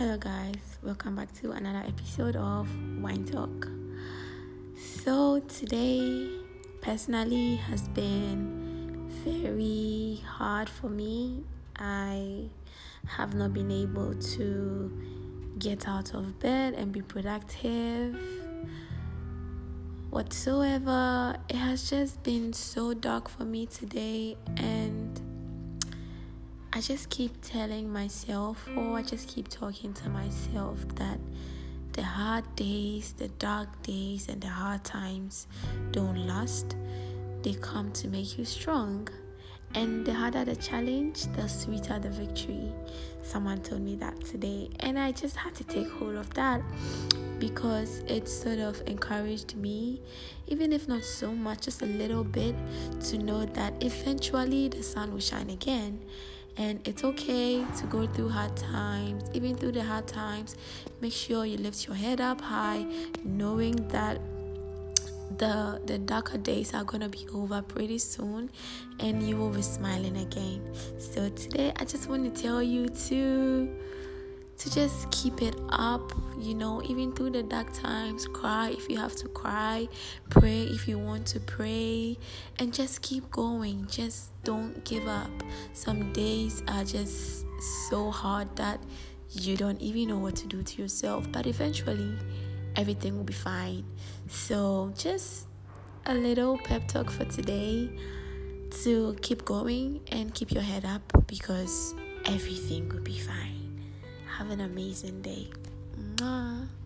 Hello, guys, welcome back to another episode of Wine Talk. So, today personally has been very hard for me. I have not been able to get out of bed and be productive whatsoever. It has just been so dark for me today, and I just keep telling myself, or I just keep talking to myself, that the hard days, the dark days, and the hard times don't last. They come to make you strong. And the harder the challenge, the sweeter the victory. Someone told me that today, and I just had to take hold of that because it sort of encouraged me, even if not so much, just a little bit, to know that eventually the sun will shine again and it's okay to go through hard times. Even through the hard times make sure you lift your head up high knowing that the the darker days are gonna be over pretty soon and you will be smiling again. So today i just want to tell you to to just keep it up, you know, even through the dark times. Cry if you have to cry, pray if you want to pray, and just keep going. Just don't give up. Some days are just so hard that you don't even know what to do to yourself, but eventually everything will be fine. So, just a little pep talk for today to keep going and keep your head up because everything will be fine. Have an amazing day. Mwah.